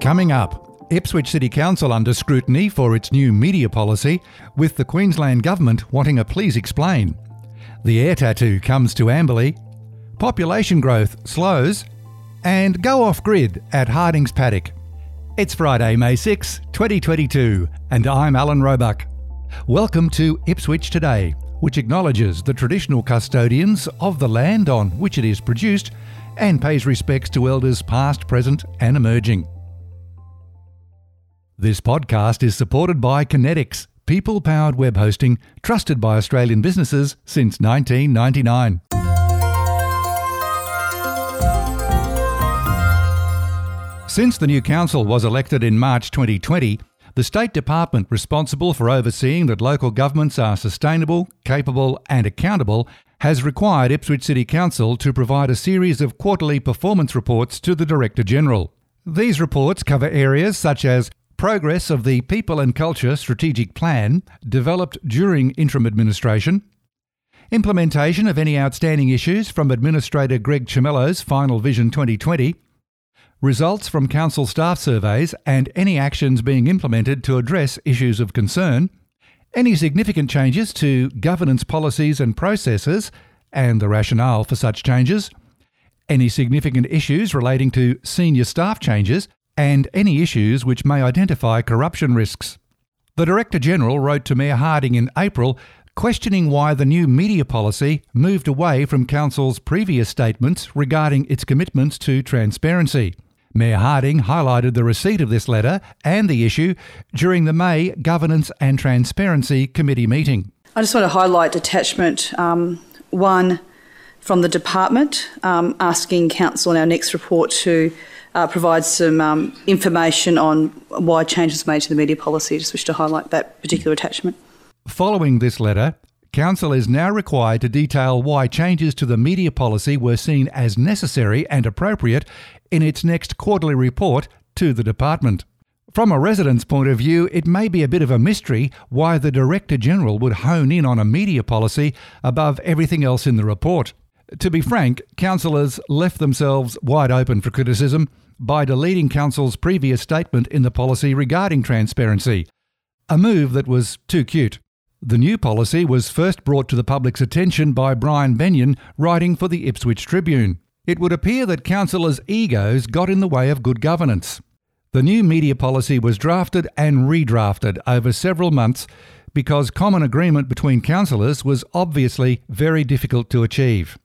Coming up, Ipswich City Council under scrutiny for its new media policy, with the Queensland Government wanting a please explain. The air tattoo comes to Amberley, population growth slows, and go off grid at Harding's Paddock. It's Friday, May 6, 2022, and I'm Alan Roebuck. Welcome to Ipswich Today, which acknowledges the traditional custodians of the land on which it is produced and pays respects to elders past, present, and emerging. This podcast is supported by Conetix, people powered web hosting trusted by Australian businesses since 1999. Since the new council was elected in March 2020, the State Department responsible for overseeing that local governments are sustainable, capable, and accountable has required Ipswich City Council to provide a series of quarterly performance reports to the Director General. These reports cover areas such as progress of the People and Culture Strategic Plan developed during interim administration, implementation of any outstanding issues from Administrator Greg Chemello's Final Vision 2020, results from Council staff surveys and any actions being implemented to address issues of concern, any significant changes to governance policies and processes and the rationale for such changes, any significant issues relating to senior staff changes and any issues which may identify corruption risks. The Director General wrote to Mayor Harding in April questioning why the new media policy moved away from Council's previous statements regarding its commitments to transparency. Mayor Harding highlighted the receipt of this letter and the issue during the May Governance and Transparency Committee meeting. I just want to highlight attachment um, one from the department um, asking Council in our next report to uh, provide some um, information on why changes made to the media policy. I just wish to highlight that particular attachment. Following this letter, Council is now required to detail why changes to the media policy were seen as necessary and appropriate in its next quarterly report to the Department. From a resident's point of view, it may be a bit of a mystery why the Director General would hone in on a media policy above everything else in the report. To be frank, councillors left themselves wide open for criticism by deleting Council's previous statement in the policy regarding transparency, a move that was too cute. The new policy was first brought to the public's attention by Brian Benyon, writing for the Ipswich Tribune. It would appear that councillors' egos got in the way of good governance. The new media policy was drafted and redrafted over several months because common agreement between councillors was obviously very difficult to achieve.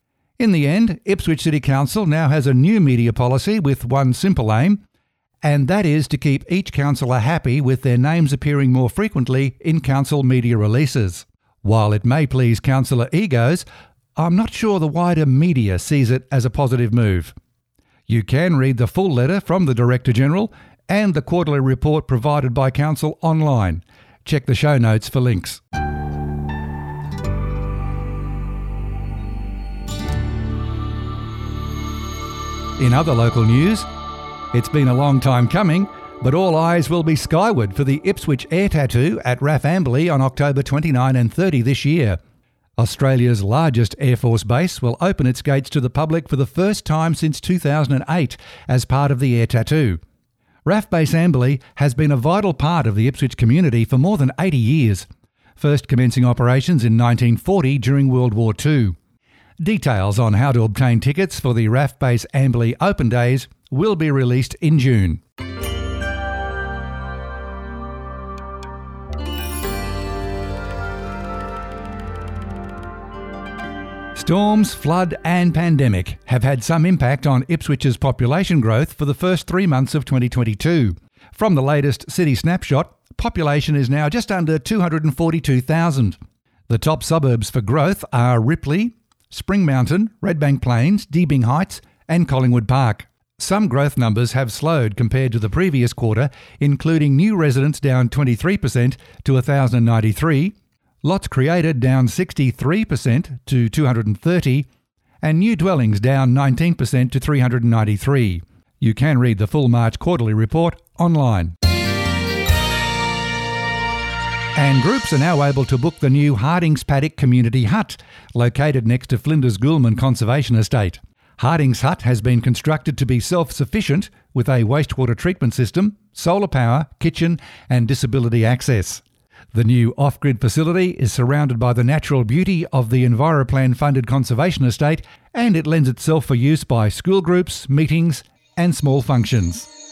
In the end, Ipswich City Council now has a new media policy with one simple aim, and that is to keep each councillor happy with their names appearing more frequently in council media releases. While it may please councillor egos, I'm not sure the wider media sees it as a positive move. You can read the full letter from the Director General and the quarterly report provided by Council online. Check the show notes for links. In other local news, it's been a long time coming, but all eyes will be skyward for the Ipswich Air Tattoo at RAAF Amberley on October 29 and 30 this year. Australia's largest Air Force base will open its gates to the public for the first time since 2008 as part of the Air Tattoo. RAAF Base Amberley has been a vital part of the Ipswich community for more than 80 years, first commencing operations in 1940 during World War II. Details on how to obtain tickets for the RAAF Base Amberley Open Days will be released in June. Storms, flood, and pandemic have had some impact on Ipswich's population growth for the first three months of 2022. From the latest city snapshot, population is now just under 242,000. The top suburbs for growth are Ripley, Spring Mountain, Redbank Plains, Deebing Heights, and Collingwood Park. Some growth numbers have slowed compared to the previous quarter, including new residents down 23% to 1,093, Lots created down 63% to 230, and new dwellings down 19% to 393. You can read the full March quarterly report online. And groups are now able to book the new Hardings Paddock Community Hut, located next to Flinders Goolman Conservation Estate. Hardings Hut has been constructed to be self sufficient with a wastewater treatment system, solar power, kitchen, and disability access. The new off grid facility is surrounded by the natural beauty of the EnviroPlan funded conservation estate and it lends itself for use by school groups, meetings, and small functions.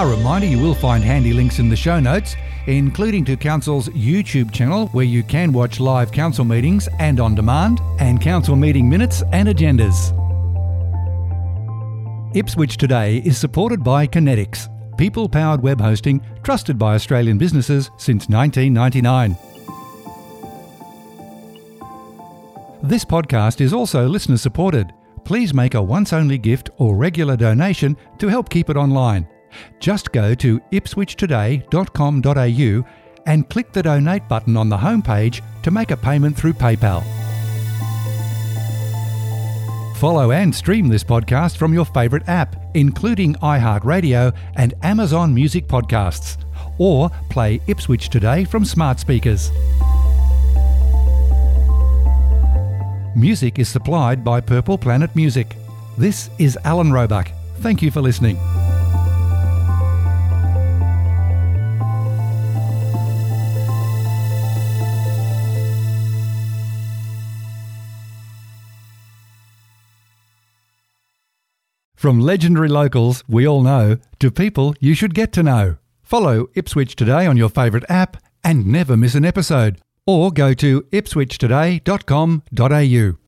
A reminder you will find handy links in the show notes, including to Council's YouTube channel where you can watch live Council meetings and on demand, and Council meeting minutes and agendas. Ipswich Today is supported by Conetix people powered web hosting trusted by Australian businesses since 1999. This podcast is also listener supported. Please make a once only gift or regular donation to help keep it online. Just go to ipswichtoday.com.au and click the donate button on the homepage to make a payment through PayPal. Follow and stream this podcast from your favourite app, including iHeartRadio and Amazon Music Podcasts, or play Ipswich Today from smart speakers. Music is supplied by Purple Planet Music. This is Alan Roebuck. Thank you for listening. From legendary locals we all know to people you should get to know. Follow Ipswich Today on your favourite app and never miss an episode. Or go to ipswichtoday.com.au.